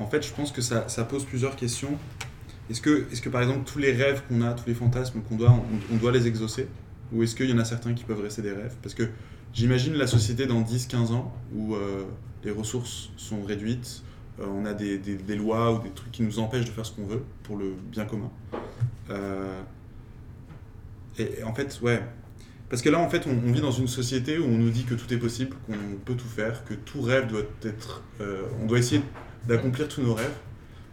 en fait, je pense que ça, pose plusieurs questions. Est-ce que, est que par exemple tous les rêves qu'on a, tous les fantasmes qu'on doit, on, doit les exaucer? Ou est-ce qu'il y en a certains qui peuvent rester des rêves? Parce que j'imagine la société dans 10-15 ans où euh, les ressources sont réduites, euh, on a des, lois ou des trucs qui nous empêchent de faire ce qu'on veut pour le bien commun. Euh, et, en fait, ouais. Parce que là, en fait, on, vit dans une société où on nous dit que tout est possible, qu'on peut tout faire, que tout rêve doit être. on doit essayer d'accomplir tous nos rêves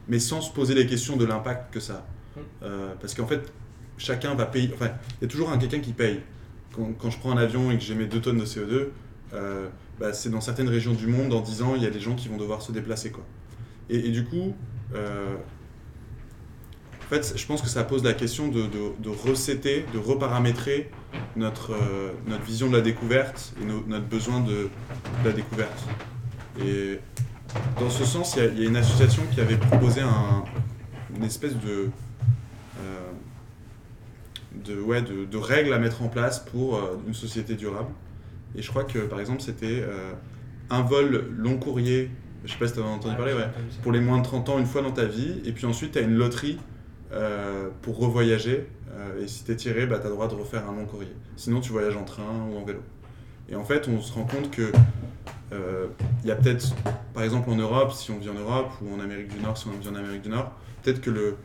mais sans se poser les questions de l'impact que ça a. Mm. Euh, parce qu'en fait, chacun va payer. Enfin, il y a toujours un quelqu'un qui paye. Quand, quand, je prends un avion et que j'émets 2 tonnes de CO2, euh, bah, c'est dans certaines régions du monde, dans 10 ans, il y a des gens qui vont devoir se déplacer. Quoi. Et, du coup, euh, en fait, je pense que ça pose la question de, de, de recéter, de reparamétrer notre, notre vision de la découverte et notre besoin de, de la découverte. Et dans ce sens, il y, a une association qui avait proposé une espèce de, euh, de, ouais, de, règles à mettre en place pour euh, une société durable. Et je crois que, par exemple, c'était euh, un vol long courrier, je sais pas si tu as entendu parler, ouais, pour les moins de 30 ans une fois dans ta vie, et puis ensuite tu as une loterie pour revoyager, et si tu es tiré, bah, tu as le droit de refaire un long courrier. Sinon, tu voyages en train ou en vélo. Et en fait, on se rend compte que euh, il y a peut-être, par exemple en Europe, si on vit en Europe, ou en Amérique du Nord, si on vit en Amérique du Nord, peut-être que le,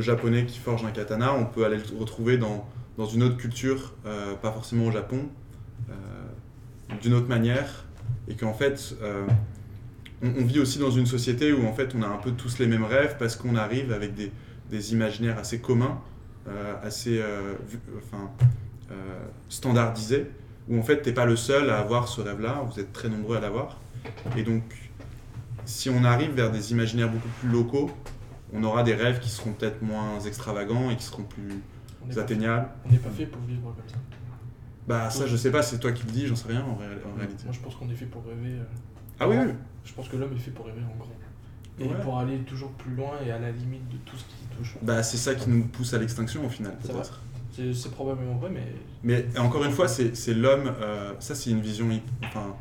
japonais qui forge un katana, on peut aller le retrouver dans, dans une autre culture, euh, pas forcément au Japon, euh, d'une autre manière, et qu'en fait, on, on, vit aussi dans une société où en fait on a un peu tous les mêmes rêves parce qu'on arrive avec des, des imaginaires assez communs, assez enfin, standardisés où en fait t'es pas le seul à avoir ce rêve-là, vous êtes très nombreux à l'avoir. Et donc, si on arrive vers des imaginaires beaucoup plus locaux, on aura des rêves qui seront peut-être moins extravagants et qui seront plus atteignables. on n'est pas fait pour vivre comme ça. Bah ça je sais pas, c'est toi qui le dis, j'en sais rien en, réalité. Moi je pense qu'on est fait pour rêver. Euh, ah oui, oui, Je pense que l'homme est fait pour rêver en grand. Et pour aller toujours plus loin et à la limite de tout ce qui touche. Bah c'est ça qui nous pousse à l'extinction au final peut-être. C'est probablement vrai, mais. Mais encore une fois, c'est l'homme. Euh, ça, c'est une vision. Enfin,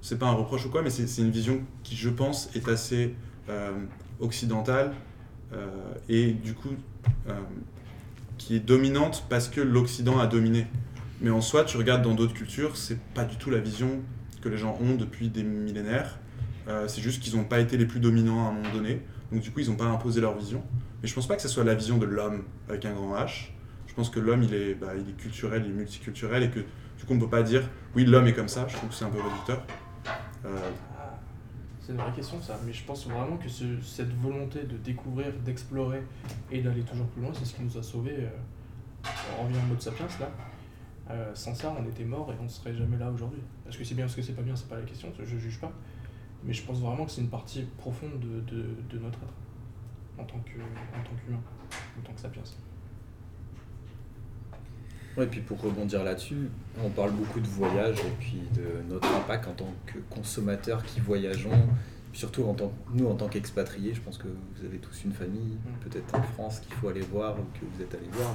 c'est pas un reproche ou quoi, mais c'est une vision qui, je pense, est assez euh, occidentale euh, et du coup qui est dominante parce que l'Occident a dominé. Mais en soi, tu regardes dans d'autres cultures, c'est pas du tout la vision que les gens ont depuis des millénaires. c'est juste qu'ils n'ont pas été les plus dominants à un moment donné. Donc du coup, ils n'ont pas imposé leur vision. Mais je pense pas que ce soit la vision de l'homme avec un grand H. Je pense que l'homme, il, est, bah, il est culturel, il est multiculturel et que du coup, on ne peut pas dire oui, l'homme est comme ça. Je trouve que c'est un peu réducteur. Euh, c'est une vraie question, ça. Mais je pense vraiment que cette volonté de découvrir, d'explorer et d'aller toujours plus loin, c'est ce qui nous a sauvés. Euh, on revient en mode sapiens là. Euh, sans ça, on était mort et on serait jamais là aujourd'hui. Est-ce que c'est bien, est-ce que c'est pas bien, c'est pas la question, je ne juge pas. Mais je pense vraiment que c'est une partie profonde de, notre être en tant qu'humain, en tant que sapiens. Et puis pour rebondir là-dessus, on parle beaucoup de voyage et puis de notre impact en tant que consommateurs qui voyageons, surtout en tant, nous en tant qu'expatriés. Je pense que vous avez tous une famille, mm. peut-être en France, qu'il faut aller voir ou que vous êtes allé voir.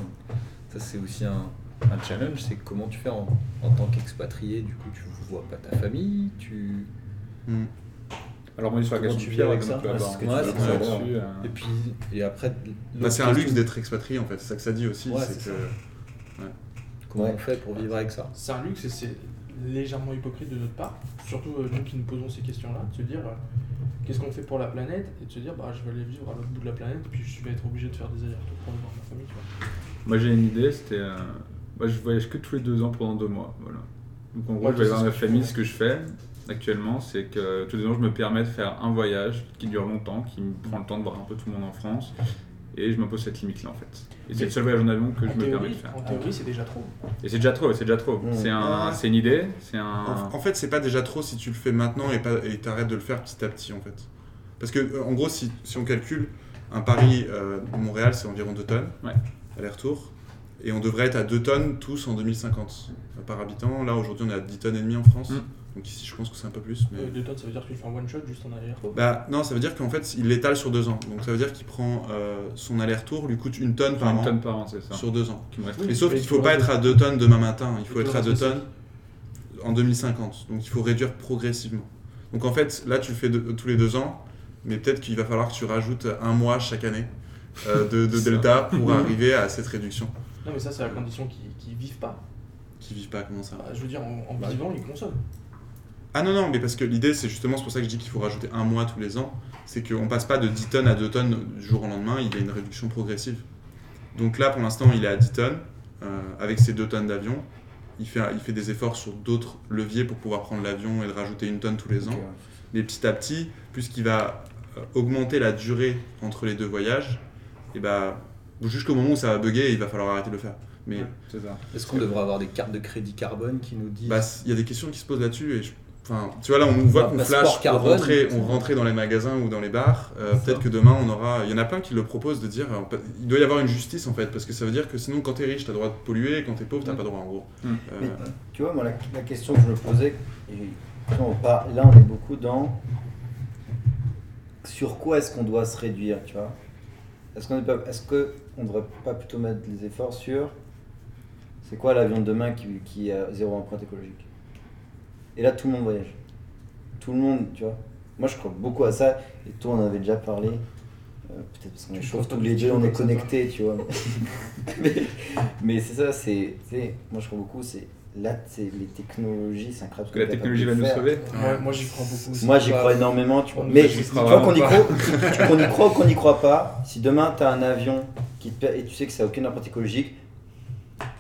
ça, c'est aussi un, un challenge c'est comment tu fais en, en tant qu'expatrié. Du coup, tu ne vois pas ta famille, tu. Mm. Alors moi, je suis tu vis avec ça Et puis, et après. Bah, c'est un luxe d'être expatrié en fait, c'est ça que ça dit aussi. c'est que Comment on fait pour vivre avec ça? C'est un luxe et c'est légèrement hypocrite de notre part, surtout euh, nous qui nous posons ces questions-là, de se dire euh, qu'est-ce qu'on fait pour la planète et de se dire bah, je vais aller vivre à l'autre bout de la planète et puis je vais être obligé de faire des allers-retours pour voir ma famille. Moi j'ai une idée, c'était. Euh, moi je voyage que tous les deux ans pendant deux mois. Voilà. Donc en gros, je vais voir ma famille. Ce que je fais actuellement, c'est que tous les ans je me permets de faire un voyage qui dure longtemps, qui me prend le temps de voir un peu tout le monde en France et je m'impose cette limite là en fait. Et c'est le seul voyage en avion que je me permets de faire. En théorie, c'est déjà trop. Et c'est déjà trop, c'est déjà trop. C'est un, c'est une idée, c'est un. En, fait, c'est pas déjà trop si tu le fais maintenant et pas et t'arrêtes de le faire petit à petit en fait. Parce que euh, en gros, si, si on calcule un Paris euh, Montréal, c'est environ 2 tonnes ouais. aller-retour, et on devrait être à 2 tonnes tous en 2050 par habitant. Là aujourd'hui, on est à 10 tonnes et demi en France. Mm. Donc ici, je pense que c'est un peu plus. Mais... 2 tonnes, ça veut dire qu'il fait un one shot juste en aller-retour Bah non, ça veut dire qu'en fait, il l'étale sur deux ans. Donc ça veut dire qu'il prend euh, son aller-retour, lui coûte une tonne par une an. tonne par an, c'est ça. Sur deux ans. et sauf qu'il ne faut pas être à 2 tonnes demain matin, il faut être à 2 tonnes en 2050. Donc il faut réduire progressivement. Donc en fait, là, tu le fais tous les deux ans. mais peut-être qu'il va falloir que tu rajoutes un mois chaque année euh, de, de delta pour arriver à cette réduction. Non, mais ça, c'est la condition qu'ils qu'ils vivent pas. Qui vivent pas, comment ça Bah, je veux dire, en, en Bah, vivant, ils consomment. Ah non, non, mais parce que l'idée, c'est justement, c'est pour ça que je dis qu'il faut rajouter un mois tous les ans, c'est qu'on passe pas de 10 tonnes à 2 tonnes du jour au lendemain, il y a une réduction progressive. Donc là, pour l'instant, il est à 10 tonnes, euh, avec ses 2 tonnes d'avion. Il fait, il fait des efforts sur d'autres leviers pour pouvoir prendre l'avion et de rajouter une tonne tous les ans. Mais petit à petit, puisqu'il va euh, augmenter la durée entre les deux voyages, et bah, jusqu'au moment où ça va bugger, il va falloir arrêter de le faire. Mais Ouais. Est-ce qu'on devrait avoir des cartes de crédit carbone qui nous disent bah, il y a des questions qui se posent là-dessus. Et je- Enfin, tu vois, là, on voit Bah, qu'on flash pour rentrer, on rentrait dans les magasins ou dans les bars. Euh, Peut-être que demain, on aura. Il y en a plein qui le proposent de dire. euh, Il doit y avoir une justice en fait, parce que ça veut dire que sinon, quand t'es riche, t'as le droit de polluer, et quand t'es pauvre, t'as Mm. pas le droit en gros. Mm. Euh, Mais, tu vois, moi, la, la question que je me posais, et on parle- là, on est beaucoup dans sur quoi est-ce qu'on doit se réduire, tu vois? Est-ce qu'on est pas, est-ce que on devrait pas plutôt mettre les efforts sur c'est quoi l'avion de demain qui, qui a zéro empreinte écologique? Et là, tout le monde voyage. Tout le monde, tu vois. Moi, je crois beaucoup à ça. Et toi, on en avait déjà parlé. Euh, Peut-être parce qu'on est tous les deux, on est connectés, tu vois. mais mais c'est ça, c'est, tu sais, moi je crois beaucoup, c'est là, c'est les technologies, c'est incroyable. Que la technologie va nous sauver. Moi, moi j'y crois beaucoup. Moi j'y crois énormément, tu vois. on- Mais tu crois vois qu'on y qu'on y croit ou qu'on n'y croit pas, si demain tu as un avion qui te et tu sais que ça n'a aucune empreinte écologique,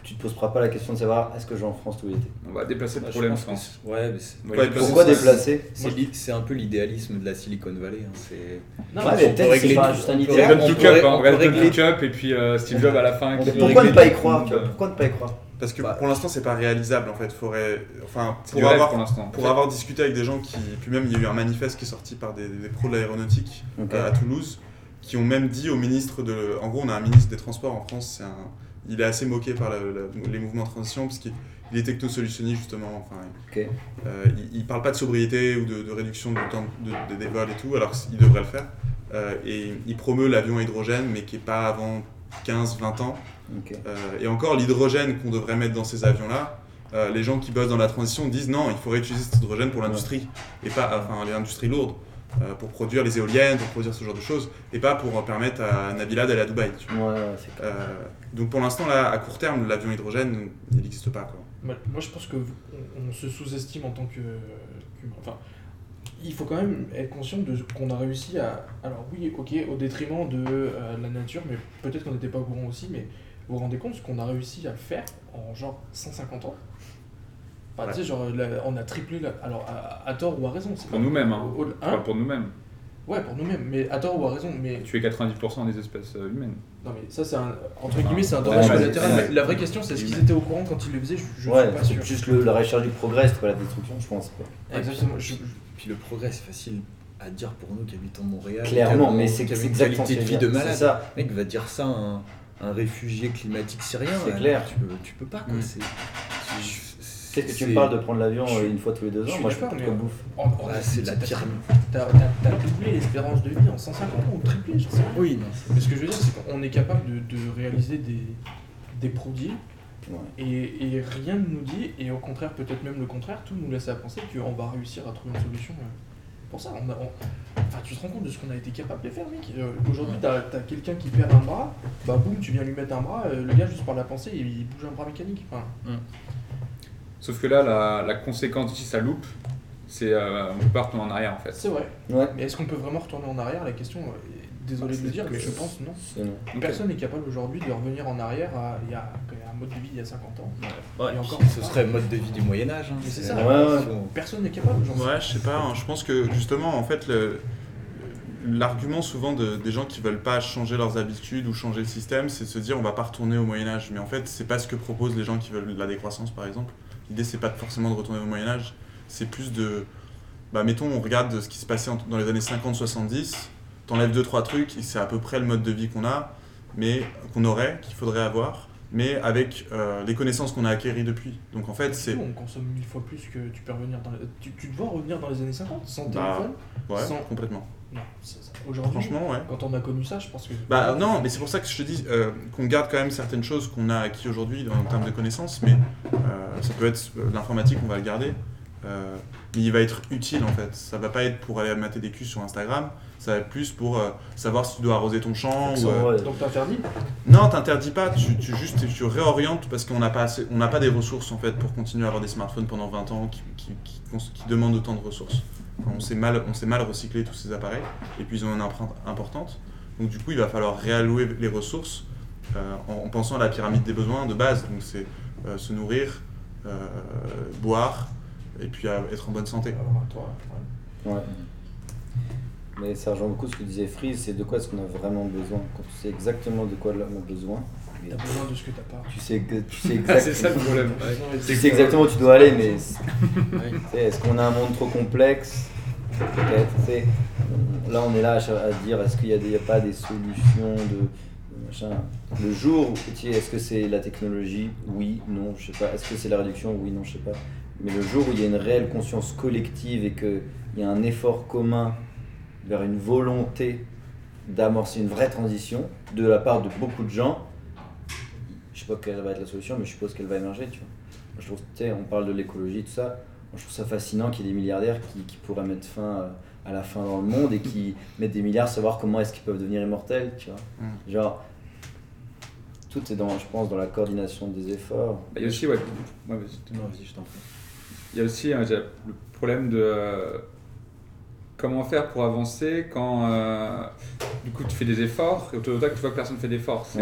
tu te poseras pas la question de savoir est-ce que je vais en France tout l'été? On va déplacer le Bah, problème, je que pense. c'est- Ouais, mais déplacer Pourquoi ça. déplacer? c'est un peu l'idéalisme de la Silicon Valley. hein, c'est- Non, Ouais, mais peut-être que c'est pas juste un On idéal. on hein, on on régler- Cup et puis euh, Steve Jobs à la fin. qui Pourquoi ne pas y croire Pourquoi ne pas y croire? Parce que Bah. pour l'instant, c'est pas réalisable en fait. Faudrait, enfin, pour avoir, pour avoir discuté avec des gens qui, puis même il y a eu un manifeste qui est sorti par des, des pros de l'aéronautique euh, à Toulouse, qui ont même dit au ministre de, en gros, on a un ministre des Transports en France, c'est un, il est assez moqué par la- la- les mouvements de transition parce qu'il il est techno-solutionniste justement. Enfin, euh, il, il parle pas de sobriété ou de, de réduction du temps de, de- des vols et tout, alors qu'il devrait le faire. Euh, et il promeut l'avion à hydrogène, mais qui est pas avant 15-20 ans. Euh, et encore, l'hydrogène qu'on devrait mettre dans ces avions-là, les gens qui bossent dans la transition disent non, il faudrait utiliser cet hydrogène pour l'industrie, et pas, enfin, lourdes, euh, pour produire les éoliennes, pour produire ce genre de choses, et pas pour permettre à Nabila d'aller à Dubaï. tu vois. Ouais, ouais, c'est clair. Euh, donc pour l'instant, là, à court terme, l'avion hydrogène, il n'existe pas. Quoi. Moi, moi, je pense que on, se sous-estime en tant que qu'humain. Enfin, il faut quand même être conscient de ce qu'on a réussi à. Alors oui, ok, au détriment de euh, la nature, mais peut-être qu'on n'était pas au courant aussi. Mais vous vous rendez compte ce qu'on a réussi à faire en genre 150 ans? Enfin, tu sais, genre, on a triplé. La, alors, à, à tort ou à raison. c'est Pour pas- nous-mêmes, hein. au- au- Je hein? pour nous-mêmes. Ouais, pour nous-mêmes. Mais à tort ou à raison. Mais Tuer 90% des espèces euh, humaines. non, mais ça, c'est un. Entre guillemets, c'est un Ouais, dommage collatéral. ouais. La vraie question, c'est est-ce qu'ils étaient au courant quand ils le faisaient? Je, je ouais, suis pas c'est sûr. juste le, la recherche du progrès, c'est pas la destruction, je pense. quoi. Exactement. je- je- Puis le progrès, c'est facile à dire pour nous qui habitons Montréal. Clairement, mais c'est exactement qualité de vie de malade. C'est ça. Le mec va dire ça à un, un réfugié climatique syrien. C'est ouais, clair. Tu peux, tu peux pas, quoi. Mm. C'est- Peut-être que tu me parles de prendre l'avion euh, une fois tous les deux ans, moi je fais mais- bouffe. en- Ouais, c'est la pyramide. T'as doublé l'espérance de vie en 150 ans ou triplé, je sais pas. Oui, non. Mais ce que je veux dire, c'est qu'on est capable de, réaliser des, des produits Ouais. et, et rien ne nous dit, et au contraire, peut-être même le contraire, tout nous laisse à penser qu'on va réussir à trouver une solution euh, pour ça. On a, on- Enfin, tu te rends compte de ce qu'on a été capable de faire, mec? Euh, Aujourd'hui, t'as as, quelqu'un qui perd un bras, bah boum, tu viens lui mettre un bras, euh, le gars, juste par la pensée, il, il bouge un bras mécanique. Enfin, Sauf que là, la, la conséquence, si ça loupe, c'est euh, on peut pas retourner en arrière en fait. c'est vrai. Ouais. Mais est-ce qu'on peut vraiment retourner en arrière? La question, euh, désolé de le dire, mais je pense non. Non. Personne n'est capable aujourd'hui de revenir en arrière à, il y a, à un mode de vie il y a 50 ans. Ouais, Et encore, ce serait le mode de vie du Moyen-Âge. hein. Mais c'est ça. Personne n'est capable aujourd'hui. Ouais, je sais pas. hein, je pense que justement, en fait, le- l'argument souvent de- des gens qui veulent pas changer leurs habitudes ou changer le système, c'est de se dire on va pas retourner au Moyen Âge. Mais en fait, c'est pas ce que proposent les gens qui veulent la décroissance, par exemple. L'idée, c'est pas forcément de retourner au Moyen Âge. C'est plus de, bah, mettons, on regarde ce qui se passait dans les années 50-70. T'enlèves deux trois trucs, et c'est à peu près le mode de vie qu'on a, mais qu'on aurait, qu'il faudrait avoir, mais avec euh, les connaissances qu'on a acquéries depuis. Donc en fait, c'est On consomme mille fois plus que tu peux revenir dans les... tu, tu revenir dans les années 50 sans Bah, téléphone ouais, Sans- complètement. Non, c'est ça. aujourd'hui, Franchement, ouais. quand on a connu ça, je pense que. Bah non, mais c'est pour ça que je te dis euh, qu'on garde quand même certaines choses qu'on a acquis aujourd'hui en termes de connaissances, mais euh, ça peut être euh, l'informatique, on va le garder. euh, mais il va être utile en fait. Ça va pas être pour aller mater des culs sur Instagram, ça va être plus pour euh, savoir si tu dois arroser ton champ. Ou, euh. Donc t'interdis Non, t'interdis pas, tu, tu juste tu réorientes parce qu'on n'a pas, assez- on n'a pas des ressources en fait pour continuer à avoir des smartphones pendant 20 ans qui, qui, qui, cons- qui demandent autant de ressources. Enfin, on s'est mal, on s'est mal recyclé tous ces appareils et puis ils ont une empreinte importante. Donc du coup, il va falloir réallouer les ressources euh, en, en pensant à la pyramide des besoins de base. Donc c'est euh, se nourrir, euh, boire et puis être en bonne santé. Alors, toi, ouais. Mais ça rejoint beaucoup ce que disait Freeze, c'est de quoi est-ce qu'on a vraiment besoin. Quand tu sais exactement de quoi on a besoin, T'as besoin de ce que t'as pas. tu sais, que, tu sais c'est ça le exactement, tu sais exactement où tu dois aller, mais est-ce qu'on a un monde trop complexe? Peut-être. Là, on est là à dire est-ce qu'il n'y a, pas des solutions de. Le jour où, tu sais, est-ce que c'est la technologie? Oui, non, je sais pas. Est-ce que c'est la réduction? Oui, non, je sais pas. Mais le jour où il y a une réelle conscience collective et qu'il y a un effort commun vers une volonté d'amorcer une vraie transition de la part de beaucoup de gens, je sais pas quelle va être la solution, mais je suppose qu'elle va émerger. Tu vois. Je trouve, on parle de l'écologie, tout ça. Moi, je trouve ça fascinant qu'il y ait des milliardaires qui, qui pourraient mettre fin euh, à la fin dans le monde et qui mettent des milliards à savoir comment est-ce qu'ils peuvent devenir immortels. Tu vois. Mm. Genre, tout est dans, je pense, dans la coordination des efforts. Bah, Il y a aussi, ouais, ouais. Non, je. Il y a aussi hein, le problème de euh, comment faire pour avancer quand euh, du coup tu fais des efforts? Et toi que tu vois que personne ne fait d'efforts.